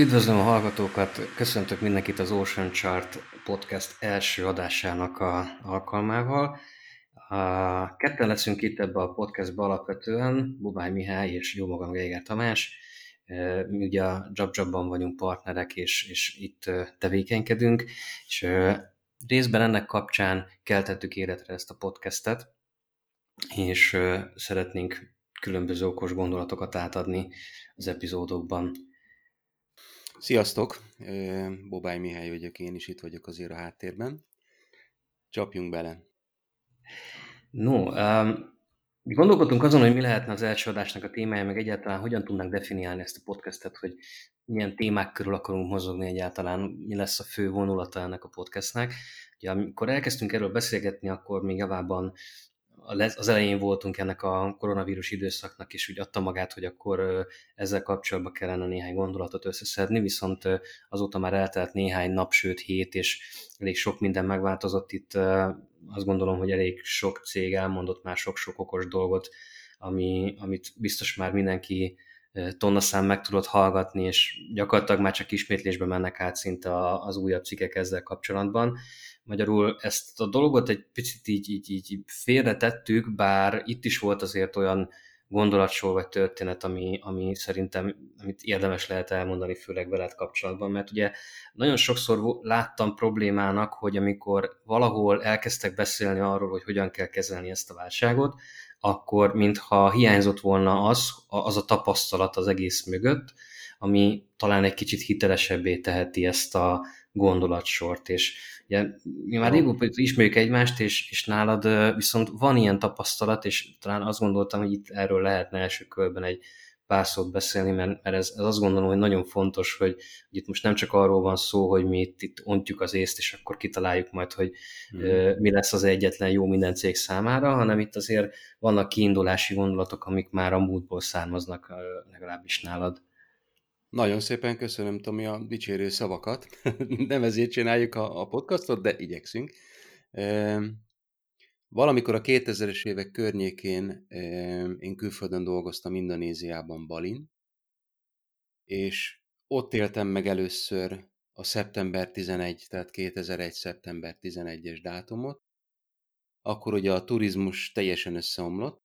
Üdvözlöm a hallgatókat, köszöntök mindenkit az Ocean Chart podcast első adásának a alkalmával. A ketten leszünk itt ebbe a podcastba alapvetően, Bubály Mihály és jó magam Geiger Tamás. Mi ugye a JobJobban vagyunk partnerek, és, és itt tevékenykedünk, és részben ennek kapcsán keltettük életre ezt a podcastet, és szeretnénk különböző okos gondolatokat átadni az epizódokban. Sziasztok! Bobály Mihály vagyok, én is itt vagyok azért a háttérben. Csapjunk bele! No, um, gondolkodtunk azon, hogy mi lehetne az első adásnak a témája, meg egyáltalán hogyan tudnánk definiálni ezt a podcastet, hogy milyen témák körül akarunk mozogni egyáltalán, mi lesz a fő vonulata ennek a podcastnek. Ugye, amikor elkezdtünk erről beszélgetni, akkor még javában az elején voltunk ennek a koronavírus időszaknak, és úgy adta magát, hogy akkor ezzel kapcsolatban kellene néhány gondolatot összeszedni, viszont azóta már eltelt néhány nap, sőt hét, és elég sok minden megváltozott itt. Azt gondolom, hogy elég sok cég elmondott már sok-sok okos dolgot, ami, amit biztos már mindenki tonnaszám meg tudott hallgatni, és gyakorlatilag már csak ismétlésbe mennek át szinte az újabb cikkek ezzel kapcsolatban. Magyarul ezt a dolgot egy picit így, így, így félretettük, bár itt is volt azért olyan gondolatsor vagy történet, ami, ami szerintem amit érdemes lehet elmondani, főleg veled kapcsolatban, mert ugye nagyon sokszor láttam problémának, hogy amikor valahol elkezdtek beszélni arról, hogy hogyan kell kezelni ezt a válságot, akkor mintha hiányzott volna az, az a tapasztalat az egész mögött, ami talán egy kicsit hitelesebbé teheti ezt a gondolatsort, és ugye, mi már régóta ismerjük egymást, és, és nálad viszont van ilyen tapasztalat, és talán azt gondoltam, hogy itt erről lehetne első körben egy pár szót beszélni, mert, mert ez, ez azt gondolom, hogy nagyon fontos, hogy, hogy itt most nem csak arról van szó, hogy mi itt, itt ontjuk az észt, és akkor kitaláljuk majd, hogy mm. uh, mi lesz az egyetlen jó minden cég számára, hanem itt azért vannak kiindulási gondolatok, amik már a múltból származnak legalábbis nálad. Nagyon szépen köszönöm, Tomi, a dicsérő szavakat. Nem ezért csináljuk a, a podcastot, de igyekszünk. Valamikor a 2000-es évek környékén én külföldön dolgoztam Indonéziában, Balin, és ott éltem meg először a szeptember 11, tehát 2001. szeptember 11-es dátumot. Akkor ugye a turizmus teljesen összeomlott,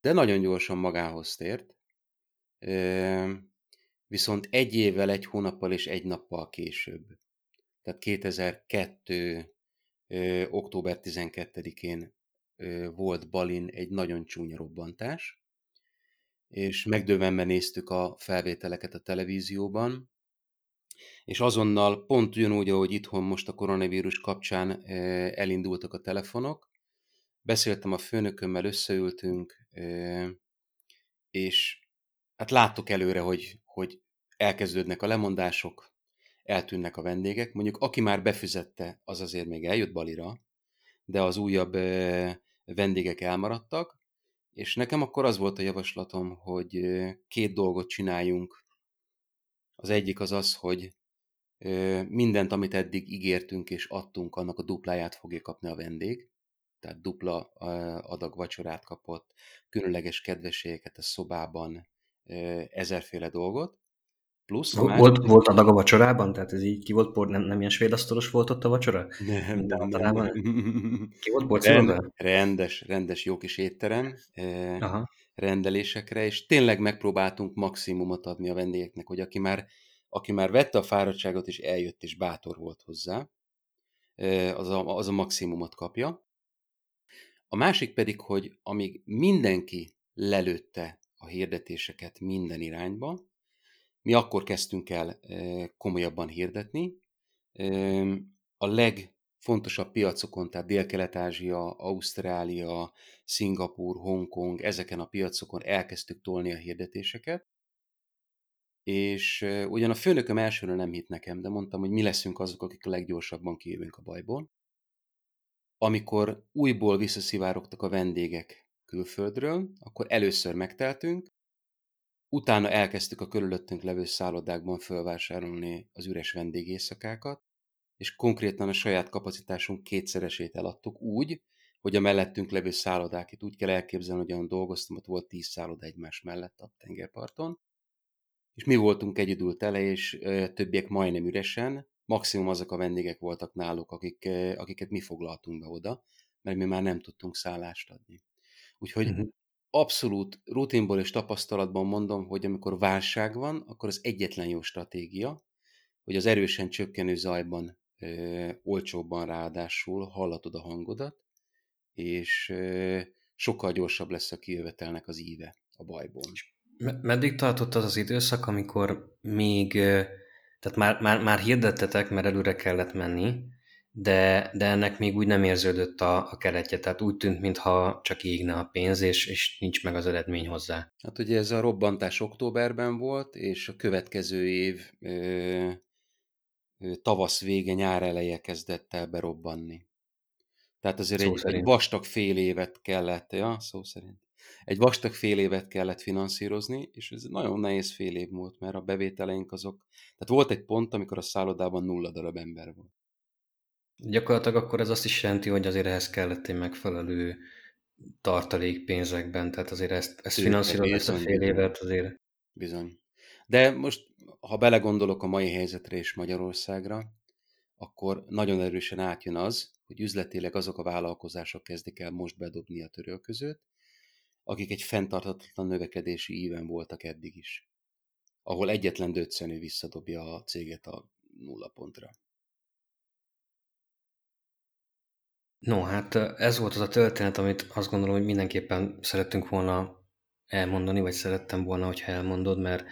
de nagyon gyorsan magához tért. Viszont egy évvel, egy hónappal és egy nappal később, tehát 2002 ö, október 12-én ö, volt Balin egy nagyon csúnya robbantás, és megdövenve néztük a felvételeket a televízióban, és azonnal pont ugyanúgy, ahogy itthon most a koronavírus kapcsán elindultak a telefonok, beszéltem a főnökömmel, összeültünk, és hát láttuk előre, hogy, hogy elkezdődnek a lemondások, eltűnnek a vendégek. Mondjuk aki már befizette, az azért még eljött Balira, de az újabb vendégek elmaradtak, és nekem akkor az volt a javaslatom, hogy két dolgot csináljunk. Az egyik az az, hogy mindent, amit eddig ígértünk és adtunk, annak a dupláját fogja kapni a vendég. Tehát dupla adag vacsorát kapott, különleges kedvességeket a szobában, ezerféle dolgot. Plusz a volt, másik... volt adag a vacsorában? Tehát ez így ki volt por, nem, nem ilyen svédasztalos volt ott a vacsora? Nem, nem, nem, nem. Ki volt porcelánban? rendes, rendes jó kis étterem, Aha. rendelésekre, és tényleg megpróbáltunk maximumot adni a vendégeknek, hogy aki már, aki már vette a fáradtságot, és eljött, és bátor volt hozzá, az a, az a maximumot kapja. A másik pedig, hogy amíg mindenki lelőtte a hirdetéseket minden irányba, mi akkor kezdtünk el komolyabban hirdetni. A legfontosabb piacokon, tehát Dél-Kelet-Ázsia, Ausztrália, Szingapur, Hongkong, ezeken a piacokon elkezdtük tolni a hirdetéseket. És ugyan a főnököm elsőre nem hitt nekem, de mondtam, hogy mi leszünk azok, akik a leggyorsabban kijövünk a bajból. Amikor újból visszaszivárogtak a vendégek külföldről, akkor először megteltünk, Utána elkezdtük a körülöttünk levő szállodákban fölvásárolni az üres vendégészakákat, és konkrétan a saját kapacitásunk kétszeresét eladtuk úgy, hogy a mellettünk levő szállodák, itt úgy kell elképzelni, hogy olyan dolgoztam, ott volt tíz szálloda egymás mellett a tengerparton, és mi voltunk egyedül tele, és többiek majdnem üresen. Maximum azok a vendégek voltak náluk, akik, akiket mi foglaltunk be oda, mert mi már nem tudtunk szállást adni. Úgyhogy uh-huh. abszolút rutinból és tapasztalatban mondom, hogy amikor válság van, akkor az egyetlen jó stratégia, hogy az erősen csökkenő zajban ö, olcsóbban ráadásul hallatod a hangodat, és ö, sokkal gyorsabb lesz a kijövetelnek az íve a bajból. Meddig tartott az az időszak, amikor még, tehát már, már, már hirdettetek, mert előre kellett menni, de, de ennek még úgy nem érződött a, a keretje, tehát úgy tűnt, mintha csak égne a pénz, és, és nincs meg az eredmény hozzá. Hát ugye ez a robbantás októberben volt, és a következő év ö, ö, tavasz vége, nyár eleje kezdett el berobbanni. Tehát azért egy, egy vastag fél évet kellett, ja, szó szerint egy vastag fél évet kellett finanszírozni, és ez nagyon nehéz fél év volt, mert a bevételeink azok... Tehát volt egy pont, amikor a szállodában nulla darab ember volt. Gyakorlatilag akkor ez azt is jelenti, hogy azért ehhez kellett egy megfelelő tartalék pénzekben, tehát azért ezt, ezt finanszírozni ezt a fél évet azért... Bizony. De most, ha belegondolok a mai helyzetre és Magyarországra, akkor nagyon erősen átjön az, hogy üzletileg azok a vállalkozások kezdik el most bedobni a törölközőt, akik egy fenntarthatatlan növekedési íven voltak eddig is, ahol egyetlen döccenő visszadobja a céget a nulla pontra. No, hát ez volt az a történet, amit azt gondolom, hogy mindenképpen szerettünk volna elmondani, vagy szerettem volna, hogyha elmondod, mert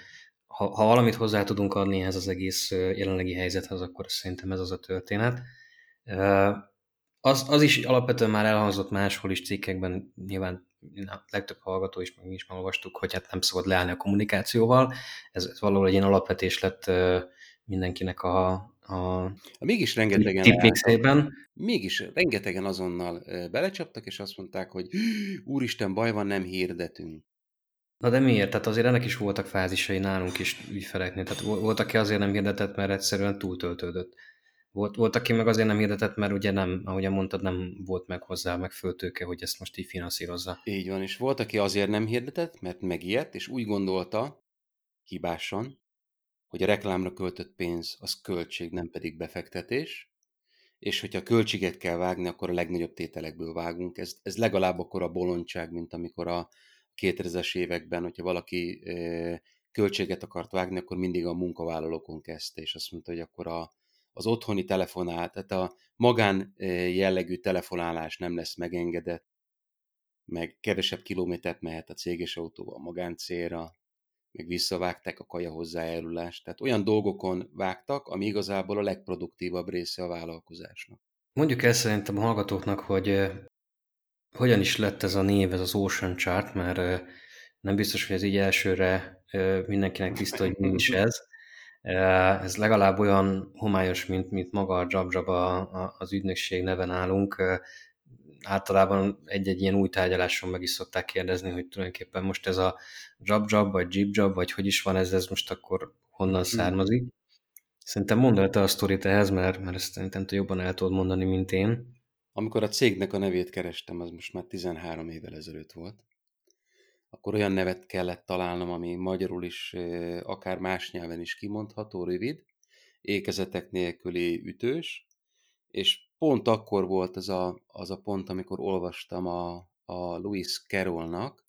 ha, ha valamit hozzá tudunk adni ehhez az egész jelenlegi helyzethez, akkor szerintem ez az a történet. Az, az is alapvetően már elhangzott máshol is cikkekben, nyilván a legtöbb hallgató is, meg mi is már olvastuk, hogy hát nem szabad leállni a kommunikációval. Ez, ez valahol egy ilyen alapvetés lett mindenkinek a, a Mégis rengetegen tipmixében. Mégis rengetegen azonnal belecsaptak, és azt mondták, hogy úristen, baj van, nem hirdetünk. Na de miért? Tehát azért ennek is voltak fázisai nálunk is ügyfeleknél. Tehát volt, aki azért nem hirdetett, mert egyszerűen túltöltődött. Volt, volt, aki meg azért nem hirdetett, mert ugye nem, ahogy mondtad, nem volt meg hozzá, meg föltőke, hogy ezt most így finanszírozza. Így van, és volt, aki azért nem hirdetett, mert megijedt, és úgy gondolta, hibásan, hogy a reklámra költött pénz az költség, nem pedig befektetés, és hogyha költséget kell vágni, akkor a legnagyobb tételekből vágunk. Ez, ez legalább akkor a bolondság, mint amikor a 2000-es években, hogyha valaki költséget akart vágni, akkor mindig a munkavállalókon kezdte, és azt mondta, hogy akkor a, az otthoni telefonál, tehát a magán jellegű telefonálás nem lesz megengedett, meg kevesebb kilométert mehet a céges autóval magáncélra, meg visszavágták a kaja hozzájárulást. Tehát olyan dolgokon vágtak, ami igazából a legproduktívabb része a vállalkozásnak. Mondjuk el szerintem a hallgatóknak, hogy hogyan is lett ez a név, ez az Ocean Chart, mert nem biztos, hogy ez így elsőre mindenkinek tiszta, hogy mi is ez. Ez legalább olyan homályos, mint, mint maga a JabJab az ügynökség neven állunk. Általában egy-egy ilyen új tárgyaláson meg is szokták kérdezni, hogy tulajdonképpen most ez a JabJab, vagy JibJab, vagy hogy is van ez, ez most akkor honnan hmm. származik. Szerintem mondd el te a sztorit ehhez, mert, mert ezt szerintem te jobban el tudod mondani, mint én. Amikor a cégnek a nevét kerestem, az most már 13 évvel ezelőtt volt akkor olyan nevet kellett találnom, ami magyarul is, akár más nyelven is kimondható, rövid, ékezetek nélküli ütős, és pont akkor volt az a, az a pont, amikor olvastam a, a Louis Carrollnak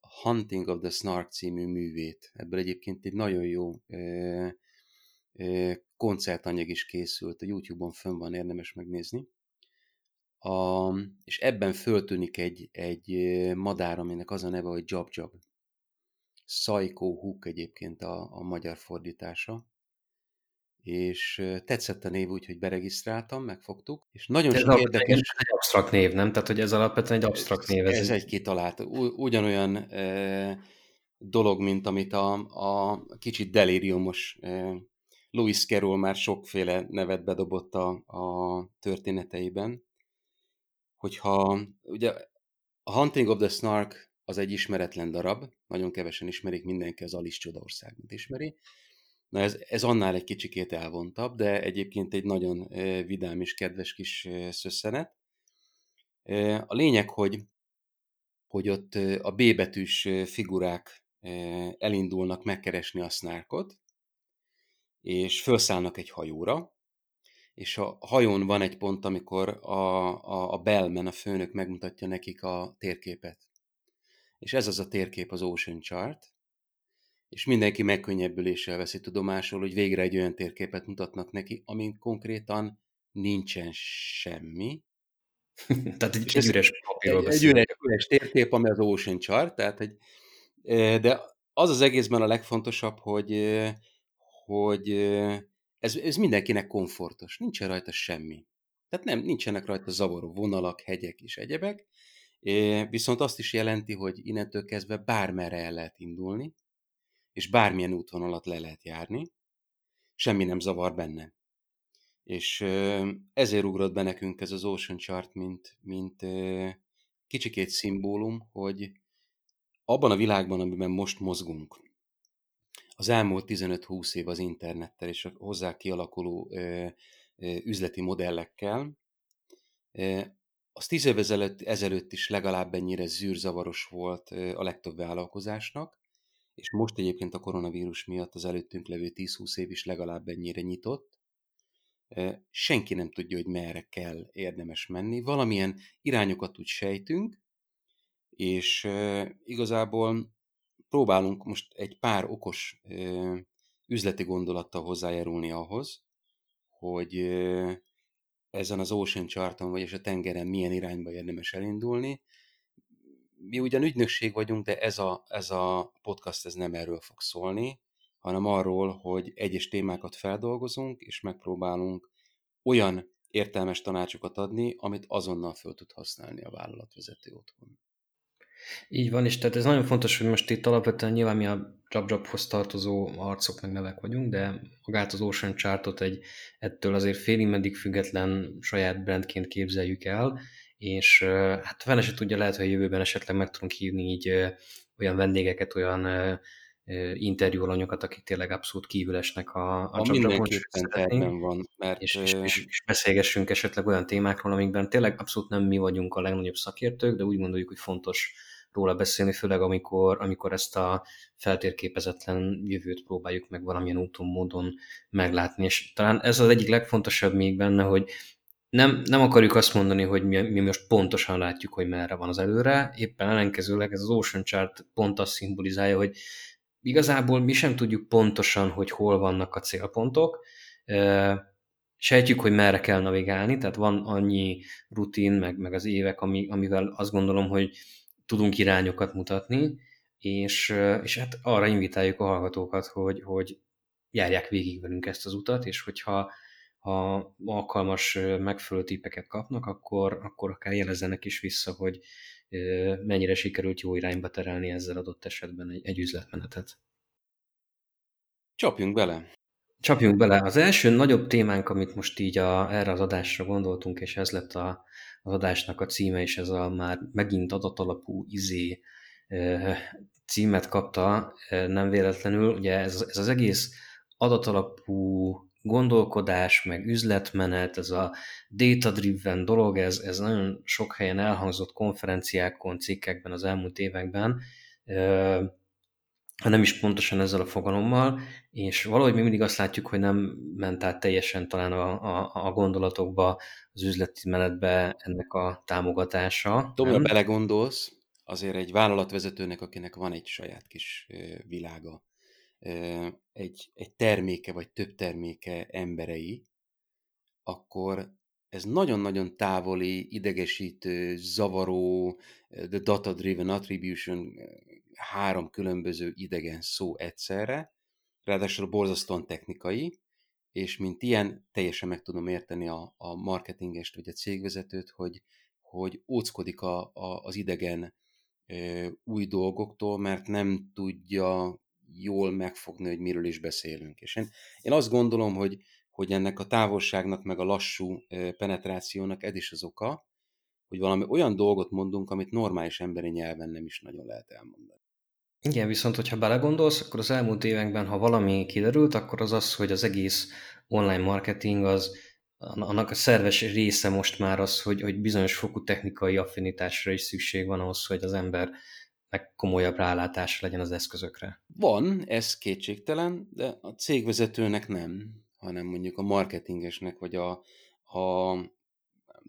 a Hunting of the Snark című művét. Ebből egyébként egy nagyon jó ö, ö, koncertanyag is készült, a YouTube-on fönn van, érdemes megnézni. A, és ebben föltűnik egy, egy madár, aminek az a neve, hogy Job Job. Psycho Hook egyébként a, a magyar fordítása. És tetszett a név úgy, hogy beregisztráltam, megfogtuk, és nagyon ez sok érdekes... Ez egy absztrakt név, nem? Tehát, hogy ez alapvetően egy absztrakt név. Ez, ez egy kitalált. Ugyanolyan e, dolog, mint amit a, a kicsit delíriumos e, Louis Carroll már sokféle nevet bedobott a, a történeteiben hogyha ugye a Hunting of the Snark az egy ismeretlen darab, nagyon kevesen ismerik, mindenki az Alice Csodaországot ismeri. Na ez, ez annál egy kicsikét elvontabb, de egyébként egy nagyon vidám és kedves kis szösszenet. A lényeg, hogy, hogy ott a B betűs figurák elindulnak megkeresni a snárkot, és felszállnak egy hajóra, és a hajón van egy pont, amikor a, a, a bellman, a főnök megmutatja nekik a térképet. És ez az a térkép az Ocean Chart, és mindenki megkönnyebbüléssel veszi tudomásul, hogy végre egy olyan térképet mutatnak neki, amin konkrétan nincsen semmi. tehát egy, egy üres papírról egy, egy üres, üres térkép, ami az Ocean Chart, tehát egy, de az az egészben a legfontosabb, hogy, hogy ez, ez mindenkinek komfortos, nincsen rajta semmi. Tehát nem, nincsenek rajta zavaró vonalak, hegyek és egyebek, viszont azt is jelenti, hogy innentől kezdve bármerre el lehet indulni, és bármilyen útvonalat le lehet járni, semmi nem zavar benne. És ezért ugrott be nekünk ez az Ocean Chart, mint, mint kicsikét szimbólum, hogy abban a világban, amiben most mozgunk, az elmúlt 15-20 év az internettel és a hozzá kialakuló üzleti modellekkel, az tíz év ezelőtt, ezelőtt is legalább ennyire zűrzavaros volt a legtöbb vállalkozásnak, és most egyébként a koronavírus miatt az előttünk levő 10-20 év is legalább ennyire nyitott. Senki nem tudja, hogy merre kell érdemes menni. Valamilyen irányokat úgy sejtünk, és igazából próbálunk most egy pár okos üzleti gondolattal hozzájárulni ahhoz, hogy ezen az Ocean Charton, vagyis a tengeren milyen irányba érdemes elindulni. Mi ugyan ügynökség vagyunk, de ez a, ez a podcast ez nem erről fog szólni, hanem arról, hogy egyes témákat feldolgozunk, és megpróbálunk olyan értelmes tanácsokat adni, amit azonnal föl tud használni a vállalatvezető otthon. Így van, és tehát ez nagyon fontos, hogy most itt alapvetően nyilván mi a JobJobhoz tartozó arcok meg nevek vagyunk, de magát az Ocean Chartot egy ettől azért félig meddig független saját brandként képzeljük el, és hát fene se tudja, lehet, hogy a jövőben esetleg meg tudunk hívni így olyan vendégeket, olyan interjú alanyokat, akik tényleg abszolút kívül esnek a, a, a mindenképpen van. Mert... És, és, és, és beszélgessünk esetleg olyan témákról, amikben tényleg abszolút nem mi vagyunk a legnagyobb szakértők, de úgy gondoljuk, hogy fontos róla beszélni, főleg amikor, amikor ezt a feltérképezetlen jövőt próbáljuk meg valamilyen úton, módon meglátni. És talán ez az egyik legfontosabb még benne, hogy nem, nem akarjuk azt mondani, hogy mi, mi most pontosan látjuk, hogy merre van az előre, éppen ellenkezőleg ez az Ocean Chart pont azt szimbolizálja, hogy igazából mi sem tudjuk pontosan, hogy hol vannak a célpontok, sejtjük, hogy merre kell navigálni, tehát van annyi rutin, meg, meg az évek, ami, amivel azt gondolom, hogy tudunk irányokat mutatni, és, és hát arra invitáljuk a hallgatókat, hogy, hogy járják végig velünk ezt az utat, és hogyha ha alkalmas megfelelő tippeket kapnak, akkor, akkor akár jelezzenek is vissza, hogy mennyire sikerült jó irányba terelni ezzel adott esetben egy, egy üzletmenetet. Csapjunk bele! Csapjunk bele. Az első nagyobb témánk, amit most így a, erre az adásra gondoltunk, és ez lett a, az adásnak a címe, és ez a már megint adatalapú izé címet kapta, nem véletlenül. Ugye ez, ez az egész adatalapú gondolkodás, meg üzletmenet, ez a data-driven dolog, ez, ez nagyon sok helyen elhangzott konferenciákon, cikkekben az elmúlt években, nem is pontosan ezzel a fogalommal, és valahogy mi mindig azt látjuk, hogy nem ment át teljesen talán a, a, a gondolatokba, az üzleti menetbe ennek a támogatása. Ha belegondolsz, azért egy vállalatvezetőnek, akinek van egy saját kis világa, egy, egy terméke vagy több terméke emberei, akkor ez nagyon-nagyon távoli, idegesítő, zavaró, the data-driven attribution, három különböző idegen szó egyszerre, ráadásul borzasztóan technikai, és mint ilyen teljesen meg tudom érteni a, a marketingest vagy a cégvezetőt, hogy, hogy óckodik a, a, az idegen e, új dolgoktól, mert nem tudja jól megfogni, hogy miről is beszélünk. És én, én azt gondolom, hogy, hogy ennek a távolságnak, meg a lassú penetrációnak ez is az oka, hogy valami olyan dolgot mondunk, amit normális emberi nyelven nem is nagyon lehet elmondani. Igen, viszont hogyha belegondolsz, akkor az elmúlt években, ha valami kiderült, akkor az az, hogy az egész online marketing az, annak a szerves része most már az, hogy, hogy bizonyos fokú technikai affinitásra is szükség van ahhoz, hogy az ember meg komolyabb rálátás legyen az eszközökre. Van, ez kétségtelen, de a cégvezetőnek nem, hanem mondjuk a marketingesnek, vagy a, a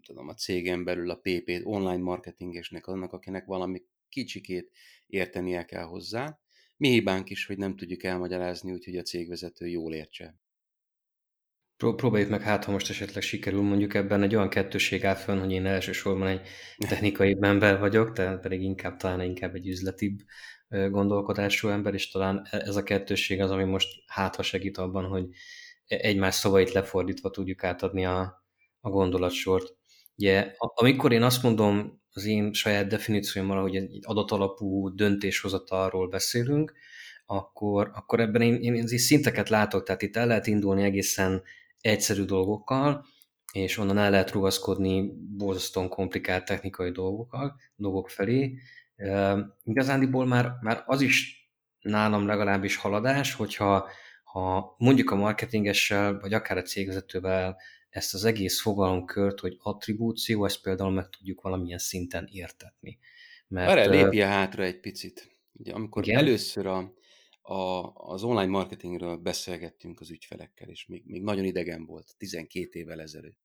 nem tudom, a cégen belül a PP, online marketingesnek, annak, akinek valami kicsikét értenie kell hozzá. Mi hibánk is, hogy nem tudjuk elmagyarázni, úgyhogy a cégvezető jól értse. Próbáljuk meg, hát ha most esetleg sikerül, mondjuk ebben egy olyan kettőség áll fönn, hogy én elsősorban egy technikai ember vagyok, te pedig inkább talán inkább egy üzletibb gondolkodású ember, és talán e, ez a kettőség az, ami most hát ha segít abban, hogy e, egymás szavait lefordítva tudjuk átadni a, a gondolatsort. Ugye, amikor én azt mondom az én saját definíciómmal, hogy egy adatalapú döntéshozatalról beszélünk, akkor, akkor ebben én, én, én szinteket látok, tehát itt el lehet indulni egészen egyszerű dolgokkal, és onnan el lehet rugaszkodni borzasztóan komplikált technikai dolgokkal, dolgok felé. E, igazándiból már, már az is nálam legalábbis haladás, hogyha ha mondjuk a marketingessel, vagy akár a cégvezetővel ezt az egész fogalomkört, hogy attribúció, ezt például meg tudjuk valamilyen szinten értetni. Mert, Arra lépje hátra egy picit. Ugye, amikor igen? először a, a, az online marketingről beszélgettünk az ügyfelekkel, és még, még nagyon idegen volt, 12 évvel ezelőtt.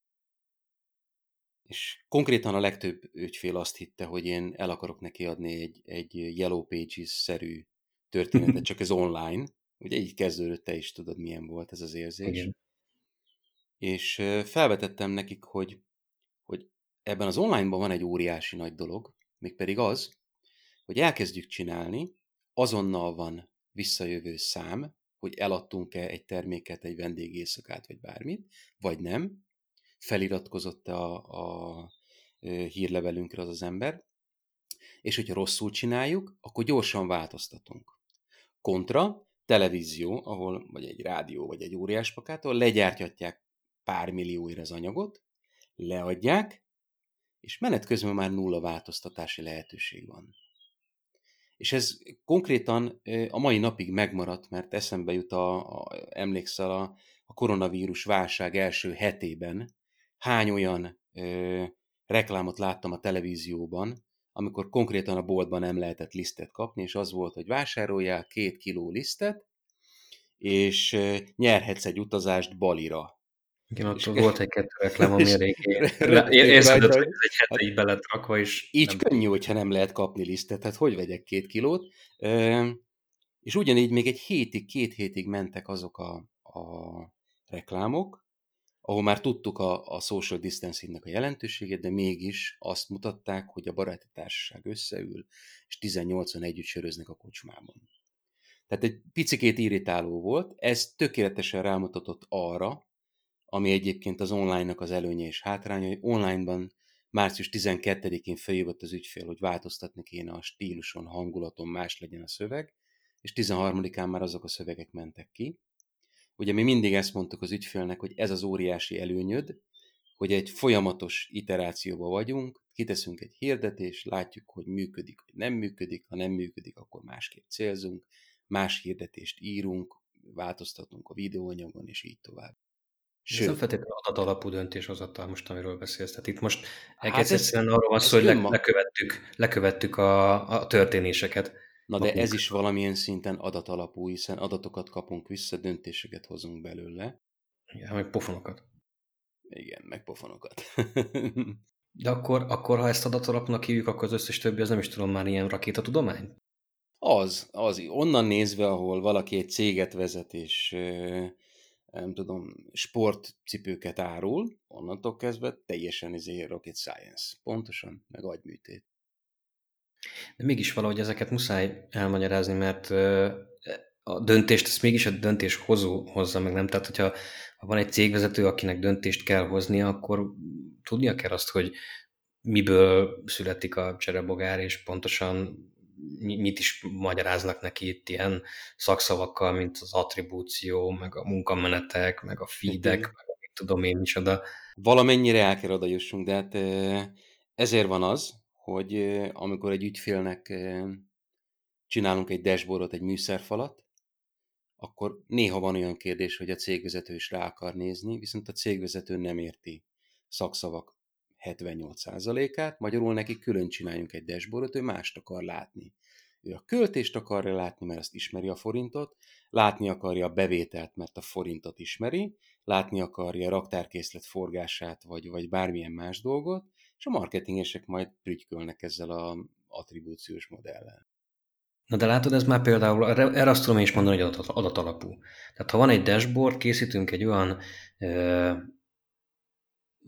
És konkrétan a legtöbb ügyfél azt hitte, hogy én el akarok neki adni egy, egy Yellow Pages-szerű történetet, csak ez online. Ugye így kezdődött, te is tudod, milyen volt ez az érzés. Igen. És felvetettem nekik, hogy, hogy ebben az onlineban van egy óriási nagy dolog, mégpedig az, hogy elkezdjük csinálni, azonnal van visszajövő szám, hogy eladtunk-e egy terméket, egy vendégészakát, vagy bármit, vagy nem, feliratkozott a, a hírlevelünkre az az ember, és hogyha rosszul csináljuk, akkor gyorsan változtatunk. Kontra, televízió, ahol, vagy egy rádió, vagy egy óriás pakát, ahol legyártják pár millióért az anyagot, leadják, és menet közben már nulla változtatási lehetőség van. És ez konkrétan a mai napig megmaradt, mert eszembe jut, a, a, emlékszel a, a koronavírus válság első hetében, hány olyan ö, reklámot láttam a televízióban, amikor konkrétan a boltban nem lehetett lisztet kapni, és az volt, hogy vásároljál két kiló lisztet, és nyerhetsz egy utazást Balira. Igen, ott volt egy-kettő reklám, ami elég hogy egy hete így belet rakva, és... Így nem... könnyű, hogyha nem lehet kapni lisztet, tehát hogy vegyek két kilót. És ugyanígy még egy hétig, két hétig mentek azok a, a reklámok, ahol már tudtuk a, a social distancingnek a jelentőségét, de mégis azt mutatták, hogy a baráti társaság összeül, és 18-an együtt söröznek a kocsmában. Tehát egy picikét irritáló volt, ez tökéletesen rámutatott arra, ami egyébként az online-nak az előnye és hátránya, hogy online-ban március 12-én feljövött az ügyfél, hogy változtatni kéne a stíluson, hangulaton, más legyen a szöveg, és 13-án már azok a szövegek mentek ki. Ugye mi mindig ezt mondtuk az ügyfélnek, hogy ez az óriási előnyöd, hogy egy folyamatos iterációba vagyunk, kiteszünk egy hirdetést, látjuk, hogy működik, vagy nem működik, ha nem működik, akkor másképp célzunk, más hirdetést írunk, változtatunk a videóanyagon, és így tovább. Sőt. Ez nem feltétlenül adatalapú döntéshozatal most, amiről beszélsz. Tehát itt most hát egész hát egyszerűen arról van szó, hogy le, lekövettük, lekövettük a, a történéseket. Na de ez is valamilyen szinten adatalapú, hiszen adatokat kapunk vissza, döntéseket hozunk belőle. Igen, meg pofonokat. Igen, meg pofonokat. de akkor, akkor, ha ezt adatalapnak hívjuk, akkor az összes többi az nem is tudom már ilyen rakétatudomány? Az, az. Onnan nézve, ahol valaki egy céget vezet, és nem tudom, sportcipőket árul, onnantól kezdve teljesen izé rocket science. Pontosan, meg agyműtét. De mégis valahogy ezeket muszáj elmagyarázni, mert a döntést, ezt mégis a döntéshozó hozza meg, nem? Tehát, hogyha ha van egy cégvezető, akinek döntést kell hoznia, akkor tudnia kell azt, hogy miből születik a cserebogár, és pontosan mit is magyaráznak neki itt ilyen szakszavakkal, mint az attribúció, meg a munkamenetek, meg a feedek, meg a mit tudom én micsoda. Valamennyire el kell oda jussunk, de hát ezért van az, hogy amikor egy ügyfélnek csinálunk egy dashboardot, egy műszerfalat, akkor néha van olyan kérdés, hogy a cégvezető is rá akar nézni, viszont a cégvezető nem érti szakszavak 78%-át, magyarul neki külön csináljunk egy dashboardot, ő mást akar látni. Ő a költést akarja látni, mert azt ismeri a forintot, látni akarja a bevételt, mert a forintot ismeri, látni akarja a raktárkészlet forgását, vagy, vagy bármilyen más dolgot, és a marketingesek majd prügykölnek ezzel a attribúciós modellel. Na de látod, ez már például, erre azt tudom én is mondani, hogy adat, adatalapú. Tehát ha van egy dashboard, készítünk egy olyan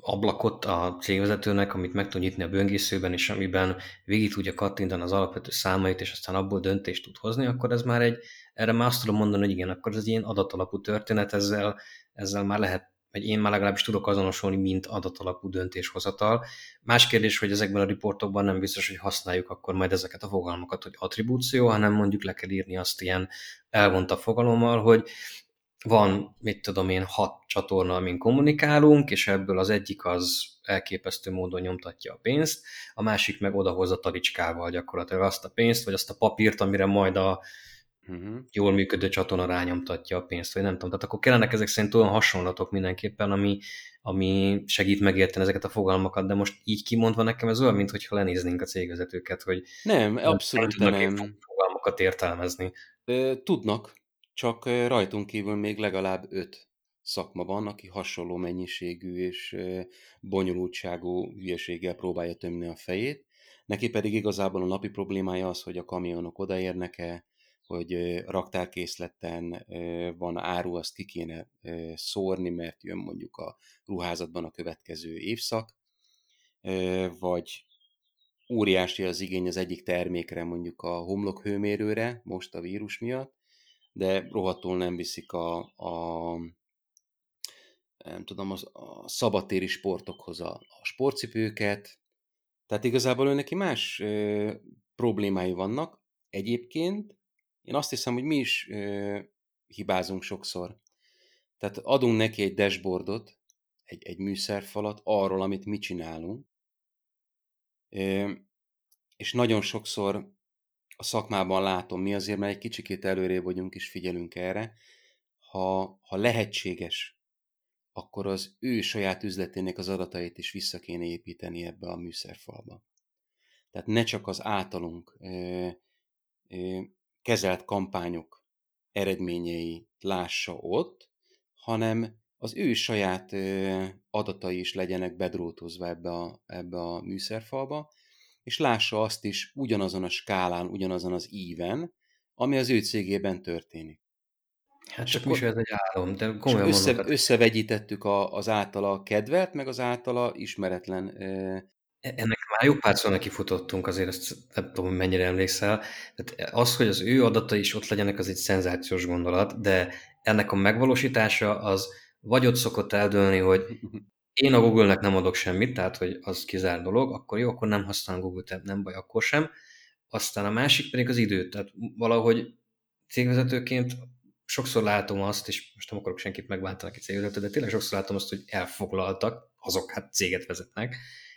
ablakot a cégvezetőnek, amit meg tud nyitni a böngészőben, és amiben végig tudja kattintani az alapvető számait, és aztán abból döntést tud hozni, akkor ez már egy, erre már azt tudom mondani, hogy igen, akkor ez egy ilyen adatalapú történet, ezzel, ezzel már lehet vagy én már legalábbis tudok azonosulni, mint adatalapú döntéshozatal. Más kérdés, hogy ezekben a riportokban nem biztos, hogy használjuk akkor majd ezeket a fogalmakat, hogy attribúció, hanem mondjuk le kell írni azt ilyen elvonta fogalommal, hogy van, mit tudom én, hat csatorna, amin kommunikálunk, és ebből az egyik az elképesztő módon nyomtatja a pénzt, a másik meg odahozza talicskával gyakorlatilag azt a pénzt, vagy azt a papírt, amire majd a uh-huh. jól működő csatorna rányomtatja a pénzt, vagy nem tudom. Tehát akkor kellenek ezek szerint olyan hasonlatok mindenképpen, ami, ami segít megérteni ezeket a fogalmakat, de most így kimondva nekem ez olyan, mintha lenéznénk a cégvezetőket, hogy nem, abszolút nem, nem. fogalmakat értelmezni. Tudnak, csak rajtunk kívül még legalább öt szakma van, aki hasonló mennyiségű és bonyolultságú hülyeséggel próbálja tömni a fejét. Neki pedig igazából a napi problémája az, hogy a kamionok odaérnek-e, hogy raktárkészleten van áru, azt ki kéne szórni, mert jön mondjuk a ruházatban a következő évszak, vagy óriási az igény az egyik termékre, mondjuk a homlokhőmérőre, most a vírus miatt, de rohadtul nem viszik a, a nem tudom, az, a szabadtéri sportokhoz a, a sportcipőket, tehát igazából ő neki más ö, problémái vannak. Egyébként én azt hiszem, hogy mi is ö, hibázunk sokszor. Tehát adunk neki egy dashboardot, egy, egy műszerfalat arról, amit mi csinálunk, ö, és nagyon sokszor a szakmában látom, mi azért, mert egy kicsikét előrébb vagyunk és figyelünk erre, ha, ha lehetséges, akkor az ő saját üzletének az adatait is vissza kéne építeni ebbe a műszerfalba. Tehát ne csak az általunk ö, ö, kezelt kampányok eredményei lássa ott, hanem az ő saját ö, adatai is legyenek bedrótozva ebbe a, ebbe a műszerfalba, és lássa azt is ugyanazon a skálán, ugyanazon az íven, ami az ő cégében történik. Hát csak is ez egy álom, de komolyan össze, mondom, összevegyítettük a, az általa kedvelt, meg az általa ismeretlen. E, ennek már jó párszor neki futottunk, azért ezt nem tudom, mennyire emlékszel. Tehát az, hogy az ő adatai is ott legyenek, az egy szenzációs gondolat, de ennek a megvalósítása az vagy ott szokott eldőlni, hogy én a Google-nek nem adok semmit, tehát hogy az kizár dolog, akkor jó, akkor nem használom Google, tehát nem baj, akkor sem. Aztán a másik pedig az idő, tehát valahogy cégvezetőként sokszor látom azt, és most nem akarok senkit megváltani, aki cégvezető, de tényleg sokszor látom azt, hogy elfoglaltak, azok hát céget vezetnek,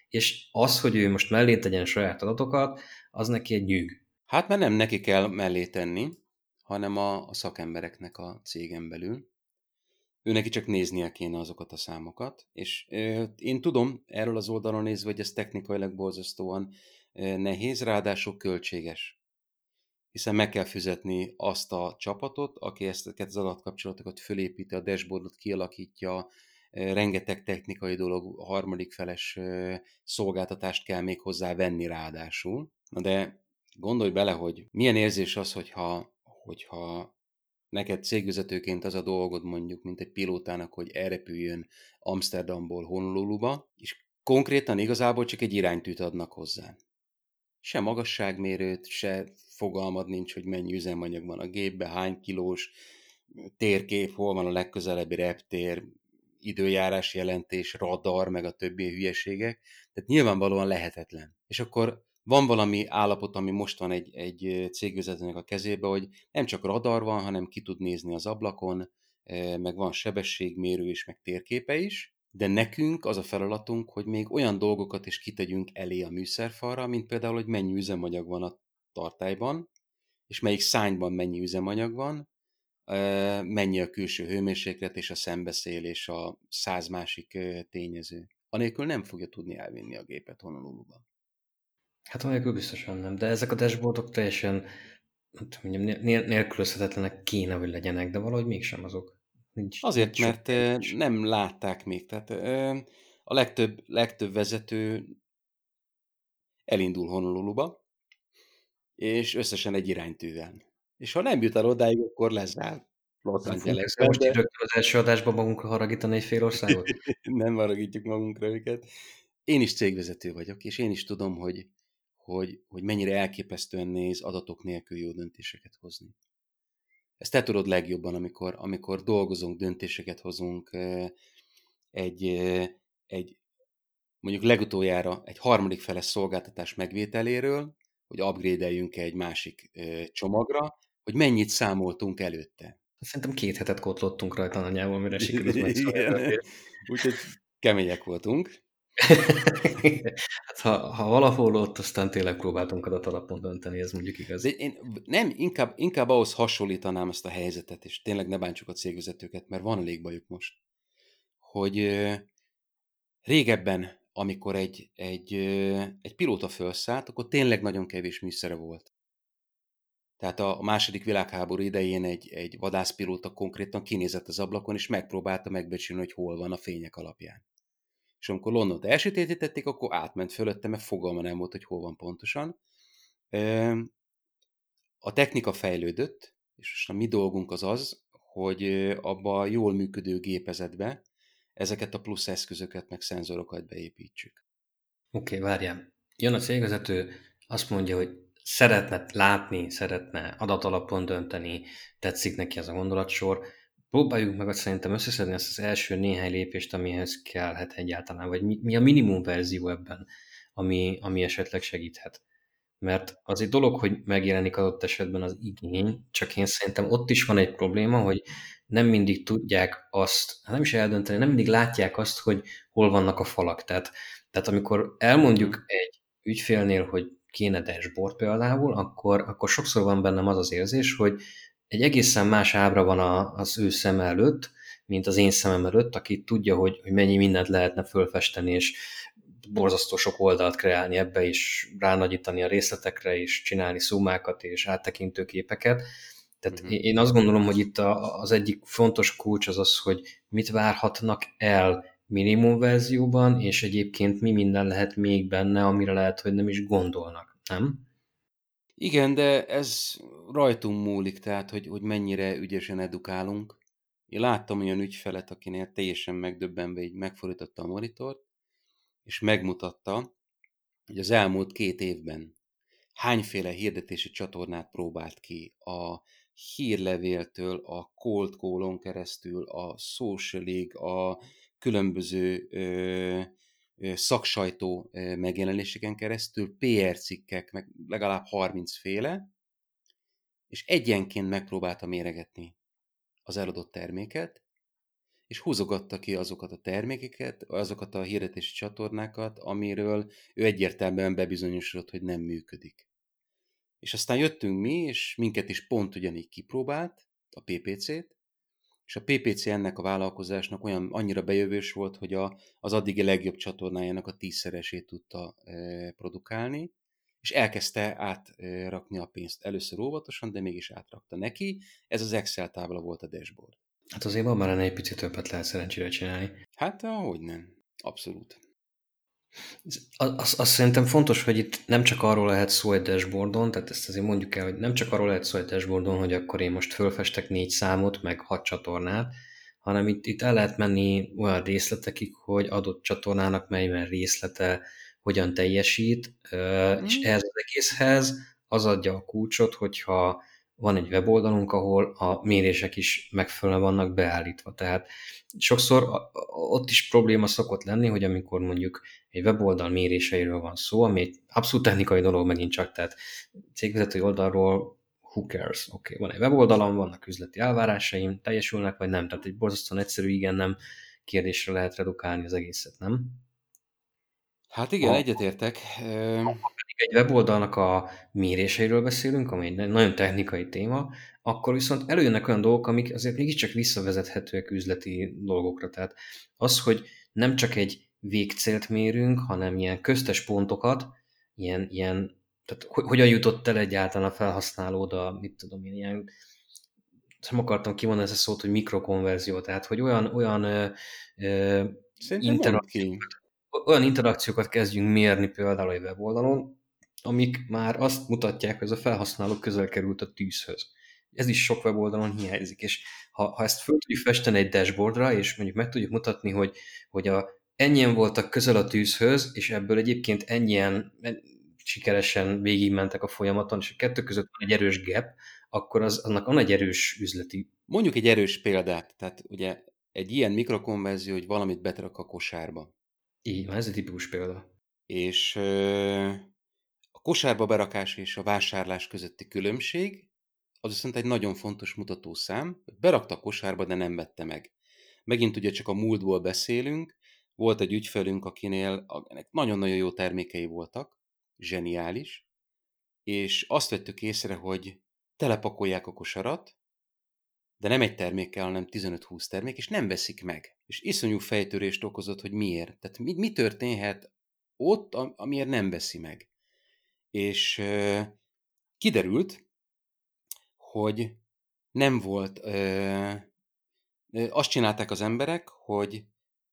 és az, hogy ő most mellé tegyen saját adatokat, az neki egy nyűg. Hát mert nem neki kell mellé tenni, hanem a, a szakembereknek a cégen belül ő neki csak néznie kéne azokat a számokat, és ö, én tudom erről az oldalon nézve, hogy ez technikailag borzasztóan ö, nehéz, ráadásul költséges. Hiszen meg kell fizetni azt a csapatot, aki ezt az adatkapcsolatokat fölépíti, a dashboardot kialakítja, ö, rengeteg technikai dolog, harmadik feles ö, szolgáltatást kell még hozzá venni ráadásul. Na de gondolj bele, hogy milyen érzés az, hogyha, hogyha neked cégvezetőként az a dolgod mondjuk, mint egy pilótának, hogy elrepüljön Amsterdamból Honoluluba, és konkrétan igazából csak egy iránytűt adnak hozzá. Se magasságmérőt, se fogalmad nincs, hogy mennyi üzemanyag van a gépbe, hány kilós, térkép, hol van a legközelebbi reptér, időjárás jelentés, radar, meg a többi hülyeségek. Tehát nyilvánvalóan lehetetlen. És akkor van valami állapot, ami most van egy, egy cégvezetőnek a kezébe, hogy nem csak radar van, hanem ki tud nézni az ablakon, meg van sebességmérő is, meg térképe is, de nekünk az a feladatunk, hogy még olyan dolgokat is kitegyünk elé a műszerfalra, mint például, hogy mennyi üzemanyag van a tartályban, és melyik szányban mennyi üzemanyag van, mennyi a külső hőmérséklet és a szembeszél és a száz másik tényező. Anélkül nem fogja tudni elvinni a gépet Honoluluba. Hát anélkül biztosan nem, de ezek a dashboardok teljesen hát mondjam, nélkülözhetetlenek kéne, hogy legyenek, de valahogy mégsem azok. Nincs, Azért, nincs mert nincs. nem látták még. Tehát a legtöbb, legtöbb vezető elindul Honoluluba, és összesen egy iránytűvel. És ha nem jut el odáig, akkor lezárt. Los Angeles. Most rögtön az első adásban magunkra haragítani egy fél országot? nem haragítjuk magunkra őket. Én is cégvezető vagyok, és én is tudom, hogy, hogy, hogy mennyire elképesztően néz adatok nélkül jó döntéseket hozni. Ezt te tudod legjobban, amikor, amikor dolgozunk, döntéseket hozunk, egy, egy mondjuk legutoljára egy harmadik feles szolgáltatás megvételéről, hogy upgrade-eljünk egy másik csomagra, hogy mennyit számoltunk előtte. Szerintem két hetet kotlottunk rajta anyával, mire sikerült megszólni. Úgyhogy kemények voltunk. hát ha, ha valahol ott, aztán tényleg próbáltunk adat alapon dönteni, ez mondjuk igaz. De én nem, inkább, inkább ahhoz hasonlítanám ezt a helyzetet, és tényleg ne bántsuk a cégvezetőket, mert van elég bajuk most, hogy régebben, amikor egy, egy, egy pilóta felszállt, akkor tényleg nagyon kevés műszere volt. Tehát a második világháború idején egy, egy vadászpilóta konkrétan kinézett az ablakon, és megpróbálta megbecsülni, hogy hol van a fények alapján. És amikor Londont elsötétítették, akkor átment fölötte, mert fogalma nem volt, hogy hol van pontosan. A technika fejlődött, és most a mi dolgunk az az, hogy abba a jól működő gépezetbe ezeket a plusz eszközöket, meg szenzorokat beépítsük. Oké, okay, várjál. Jön a cégvezető, azt mondja, hogy szeretne látni, szeretne adatalapon dönteni, tetszik neki ez a gondolatsor, próbáljuk meg azt szerintem összeszedni ezt az első néhány lépést, amihez kellhet egyáltalán, vagy mi, mi a minimum verzió ebben, ami, ami esetleg segíthet. Mert az egy dolog, hogy megjelenik adott esetben az igény, csak én szerintem ott is van egy probléma, hogy nem mindig tudják azt, hát nem is eldönteni, nem mindig látják azt, hogy hol vannak a falak. Tehát, tehát amikor elmondjuk egy ügyfélnél, hogy kéne dashboard például, akkor, akkor sokszor van bennem az az érzés, hogy egy egészen más ábra van a, az ő szem előtt, mint az én szemem előtt, aki tudja, hogy, hogy mennyi mindent lehetne fölfesteni, és borzasztó sok oldalt kreálni ebbe, és ránagyítani a részletekre, és csinálni szumákat, és áttekintő képeket. Tehát uh-huh. én azt gondolom, hogy itt a, az egyik fontos kulcs az az, hogy mit várhatnak el minimum verzióban, és egyébként mi minden lehet még benne, amire lehet, hogy nem is gondolnak, nem? Igen, de ez rajtunk múlik, tehát hogy, hogy mennyire ügyesen edukálunk. Én láttam olyan ügyfelet, akinél teljesen megdöbbenve így megfordította a monitort, és megmutatta, hogy az elmúlt két évben hányféle hirdetési csatornát próbált ki a hírlevéltől, a cold call keresztül, a socialig, a különböző ö, szaksajtó megjelenéseken keresztül, PR cikkek, meg legalább 30 féle, és egyenként megpróbálta méregetni az eladott terméket, és húzogatta ki azokat a termékeket, azokat a hirdetési csatornákat, amiről ő egyértelműen bebizonyosodott, hogy nem működik. És aztán jöttünk mi, és minket is pont ugyanígy kipróbált, a PPC-t, és a PPC ennek a vállalkozásnak olyan annyira bejövős volt, hogy a, az addigi legjobb csatornájának a tízszeresét tudta e, produkálni, és elkezdte átrakni a pénzt. Először óvatosan, de mégis átrakta neki. Ez az Excel tábla volt a dashboard. Hát azért van már egy picit többet lehet szerencsére csinálni. Hát, ahogy nem. Abszolút. Azt az szerintem fontos, hogy itt nem csak arról lehet szó egy dashboardon, tehát ezt azért mondjuk el, hogy nem csak arról lehet szó egy dashboardon, hogy akkor én most fölfestek négy számot, meg hat csatornát, hanem itt, itt el lehet menni olyan részletekig, hogy adott csatornának melyben részlete hogyan teljesít, mm. és ehhez az egészhez az adja a kulcsot, hogyha van egy weboldalunk, ahol a mérések is megfelelően vannak beállítva. Tehát sokszor ott is probléma szokott lenni, hogy amikor mondjuk egy weboldal méréseiről van szó, ami egy abszolút technikai dolog megint csak, tehát cégvezetői oldalról who cares? Oké, okay, van egy weboldalam, vannak üzleti elvárásaim, teljesülnek vagy nem, tehát egy borzasztóan egyszerű igen-nem kérdésre lehet redukálni az egészet, nem? Hát igen, a, egyetértek. Egy weboldalnak a méréseiről beszélünk, ami egy nagyon technikai téma, akkor viszont előjönnek olyan dolgok, amik azért mégiscsak visszavezethetőek üzleti dolgokra. Tehát az, hogy nem csak egy végcélt mérünk, hanem ilyen köztes pontokat, ilyen, ilyen tehát hogyan jutott el egyáltalán a felhasználó oda, mit tudom én, ilyen nem akartam kimondani ezt a szót, hogy mikrokonverzió, tehát hogy olyan, olyan ö, interakciókat, olyan interakciókat kezdjünk mérni például a weboldalon, amik már azt mutatják, hogy ez a felhasználó közel került a tűzhöz. Ez is sok weboldalon hiányzik, és ha, ha ezt föl tudjuk festeni egy dashboardra, és mondjuk meg tudjuk mutatni, hogy, hogy a, ennyien voltak közel a tűzhöz, és ebből egyébként ennyien sikeresen végigmentek a folyamaton, és a kettő között van egy erős gap, akkor az, annak van egy erős üzleti... Mondjuk egy erős példát, tehát ugye egy ilyen mikrokonverzió, hogy valamit beterak a kosárba. Így van, ez egy tipikus példa. És kosárba berakás és a vásárlás közötti különbség, az viszont egy nagyon fontos mutatószám, hogy berakta a kosárba, de nem vette meg. Megint ugye csak a múltból beszélünk, volt egy ügyfelünk, akinél nagyon-nagyon jó termékei voltak, zseniális, és azt vettük észre, hogy telepakolják a kosarat, de nem egy termékkel, hanem 15-20 termék, és nem veszik meg. És iszonyú fejtörést okozott, hogy miért. Tehát mi, mi történhet ott, amiért nem veszi meg. És kiderült, hogy nem volt, azt csinálták az emberek, hogy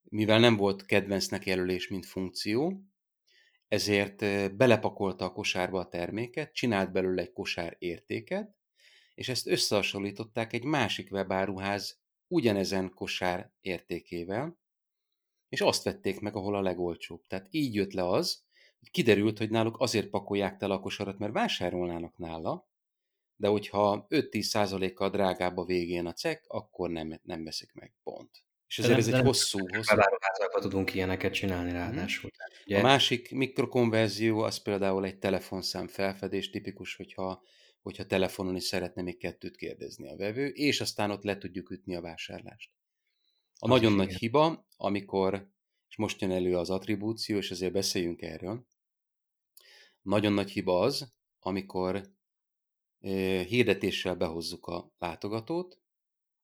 mivel nem volt kedvencnek jelölés, mint funkció, ezért belepakolta a kosárba a terméket, csinált belőle egy kosár értéket, és ezt összehasonlították egy másik webáruház ugyanezen kosár értékével, és azt vették meg, ahol a legolcsóbb. Tehát így jött le az, kiderült, hogy náluk azért pakolják tele a kosarat, mert vásárolnának nála, de hogyha 5-10 kal drágább a végén a cek, akkor nem, nem veszik meg, pont. És ezért ez egy hosszú, hosszú... Beváruházakban tudunk ilyeneket csinálni mhm. ráadásul. Ugye? A másik mikrokonverzió az például egy telefonszám felfedés, tipikus, hogyha, hogyha telefonon is szeretne még kettőt kérdezni a vevő, és aztán ott le tudjuk ütni a vásárlást. A az nagyon nagy igen. hiba, amikor, és most jön elő az attribúció, és azért beszéljünk erről, nagyon nagy hiba az, amikor hirdetéssel behozzuk a látogatót,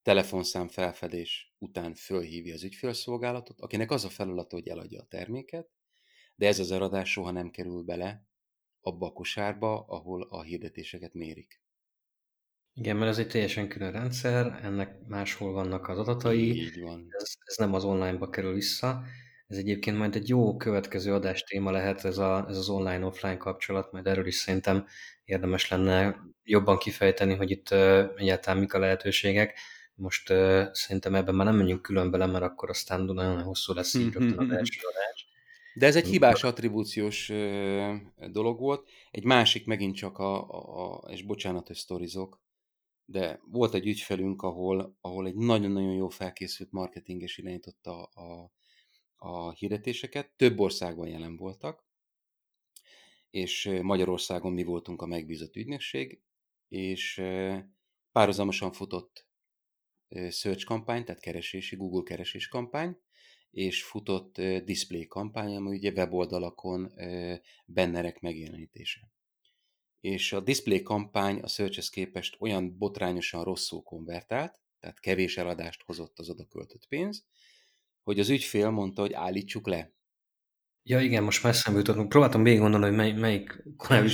telefonszám felfedés után fölhívja az ügyfélszolgálatot, akinek az a feladata, hogy eladja a terméket, de ez az eladás soha nem kerül bele abba a kosárba, ahol a hirdetéseket mérik. Igen, mert ez egy teljesen külön rendszer, ennek máshol vannak az adatai, Így van. Ez, ez nem az online-ba kerül vissza. Ez egyébként majd egy jó következő adás téma lehet, ez, a, ez az online-offline kapcsolat, majd erről is szerintem érdemes lenne jobban kifejteni, hogy itt egyáltalán mik a lehetőségek. Most uh, szerintem ebben már nem menjünk külön bele, mert akkor aztán nagyon hosszú lesz így rögtön az első adás. De ez egy hibás attribúciós dolog volt. Egy másik megint csak a, a, a és bocsánat, hogy sztorizok, de volt egy ügyfelünk, ahol, ahol egy nagyon-nagyon jó felkészült marketinges irányította a, a, a hirdetéseket. Több országban jelen voltak, és Magyarországon mi voltunk a megbízott ügynökség, és párhuzamosan futott search kampány, tehát keresési, Google keresés kampány, és futott display kampány, ami ugye weboldalakon bennerek megjelenítése. És a display kampány a searchhez képest olyan botrányosan rosszul konvertált, tehát kevés eladást hozott az oda költött pénz, hogy az ügyfél mondta, hogy állítsuk le. Ja igen, most már eszembe jutottunk. Próbáltam végig gondolni, hogy mely, melyik korábbi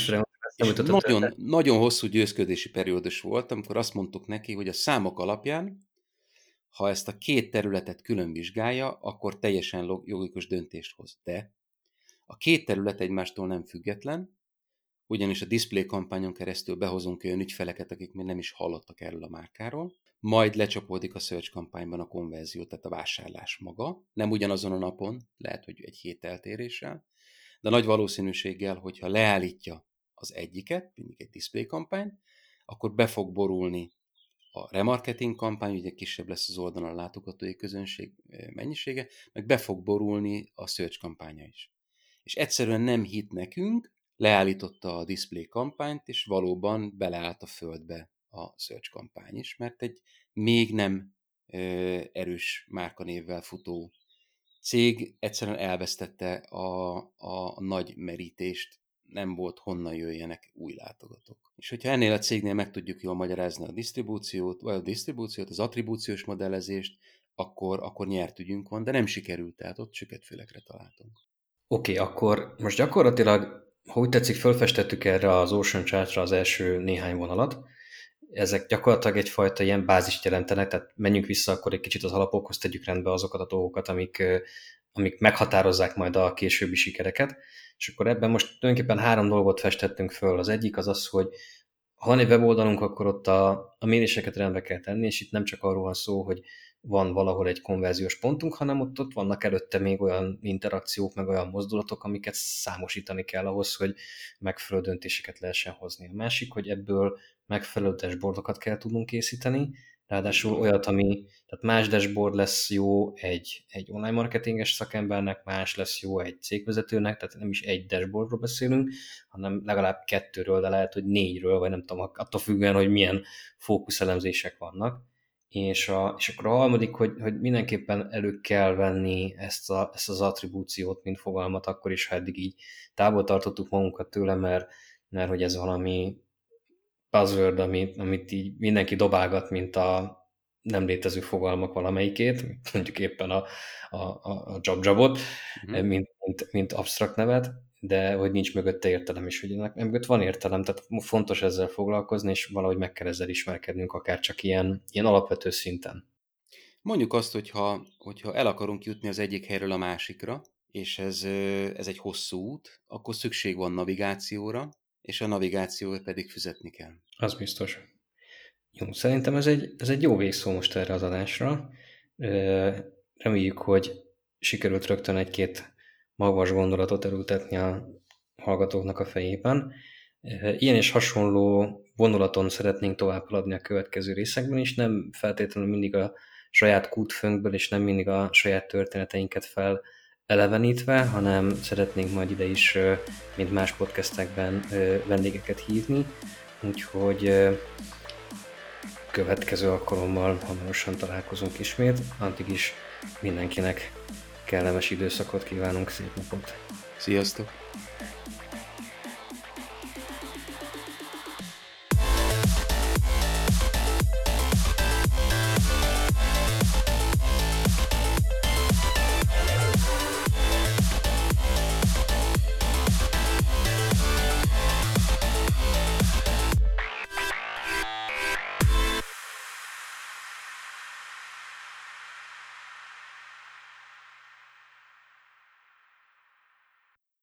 nagyon, nagyon hosszú győzködési periódus volt, amikor azt mondtuk neki, hogy a számok alapján ha ezt a két területet külön vizsgálja, akkor teljesen logikus döntést hoz. De a két terület egymástól nem független, ugyanis a display kampányon keresztül behozunk olyan ügyfeleket, akik még nem is hallottak erről a márkáról, majd lecsapódik a search kampányban a konverzió, tehát a vásárlás maga, nem ugyanazon a napon, lehet, hogy egy hét eltéréssel, de nagy valószínűséggel, hogyha leállítja az egyiket, mindig egy display kampányt, akkor be fog borulni a remarketing kampány, ugye kisebb lesz az oldalon a látogatói közönség mennyisége, meg be fog borulni a search kampánya is. És egyszerűen nem hit nekünk, leállította a display kampányt, és valóban beleállt a földbe a search kampány is, mert egy még nem ö, erős márkanévvel futó cég egyszerűen elvesztette a, a nagy merítést nem volt honnan jöjjenek új látogatók. És hogyha ennél a cégnél meg tudjuk jól magyarázni a disztribúciót, vagy a disztribúciót, az attribúciós modellezést, akkor, akkor nyert ügyünk van, de nem sikerült, tehát ott süketfülekre találtunk. Oké, okay, akkor most gyakorlatilag ha úgy tetszik, fölfestettük erre az Ocean Chartra az első néhány vonalat. Ezek gyakorlatilag egyfajta ilyen bázist jelentenek, tehát menjünk vissza akkor egy kicsit az alapokhoz, tegyük rendbe azokat a dolgokat, amik, amik meghatározzák majd a későbbi sikereket. És akkor ebben most tulajdonképpen három dolgot festettünk föl. Az egyik az az, hogy ha van egy weboldalunk, akkor ott a, a méréseket rendbe kell tenni, és itt nem csak arról van szó, hogy van valahol egy konverziós pontunk, hanem ott, ott vannak előtte még olyan interakciók, meg olyan mozdulatok, amiket számosítani kell ahhoz, hogy megfelelő döntéseket lehessen hozni. A másik, hogy ebből megfelelő dashboardokat kell tudnunk készíteni, ráadásul olyat, ami, tehát más dashboard lesz jó egy, egy online marketinges szakembernek, más lesz jó egy cégvezetőnek, tehát nem is egy dashboardról beszélünk, hanem legalább kettőről, de lehet, hogy négyről, vagy nem tudom, attól függően, hogy milyen fókuszelemzések vannak. És, a, és akkor a harmadik, hogy, hogy mindenképpen elő kell venni ezt, a, ezt az attribúciót, mint fogalmat, akkor is, ha eddig így távol tartottuk magunkat tőle, mert, mert hogy ez valami buzzword, amit, amit így mindenki dobálgat, mint a nem létező fogalmak valamelyikét, mondjuk éppen a, a, a job-jobot, mm-hmm. mint, mint, mint absztrakt nevet, de hogy nincs mögötte értelem is, hogy ennek mögött van értelem, tehát fontos ezzel foglalkozni, és valahogy meg kell ezzel ismerkednünk, akár csak ilyen, ilyen alapvető szinten. Mondjuk azt, hogyha, hogyha el akarunk jutni az egyik helyről a másikra, és ez, ez egy hosszú út, akkor szükség van navigációra, és a navigációt pedig fizetni kell. Az biztos. Jó, szerintem ez egy, ez egy jó végszó most erre az adásra. Reméljük, hogy sikerült rögtön egy-két magas gondolatot elültetni a hallgatóknak a fejében. Ilyen és hasonló vonulaton szeretnénk tovább haladni a következő részekben is, nem feltétlenül mindig a saját kútfőnkből, és nem mindig a saját történeteinket fel elevenítve, hanem szeretnénk majd ide is, mint más podcastekben vendégeket hívni, úgyhogy következő alkalommal hamarosan találkozunk ismét, addig is mindenkinek kellemes időszakot kívánunk, szép napot! Sziasztok!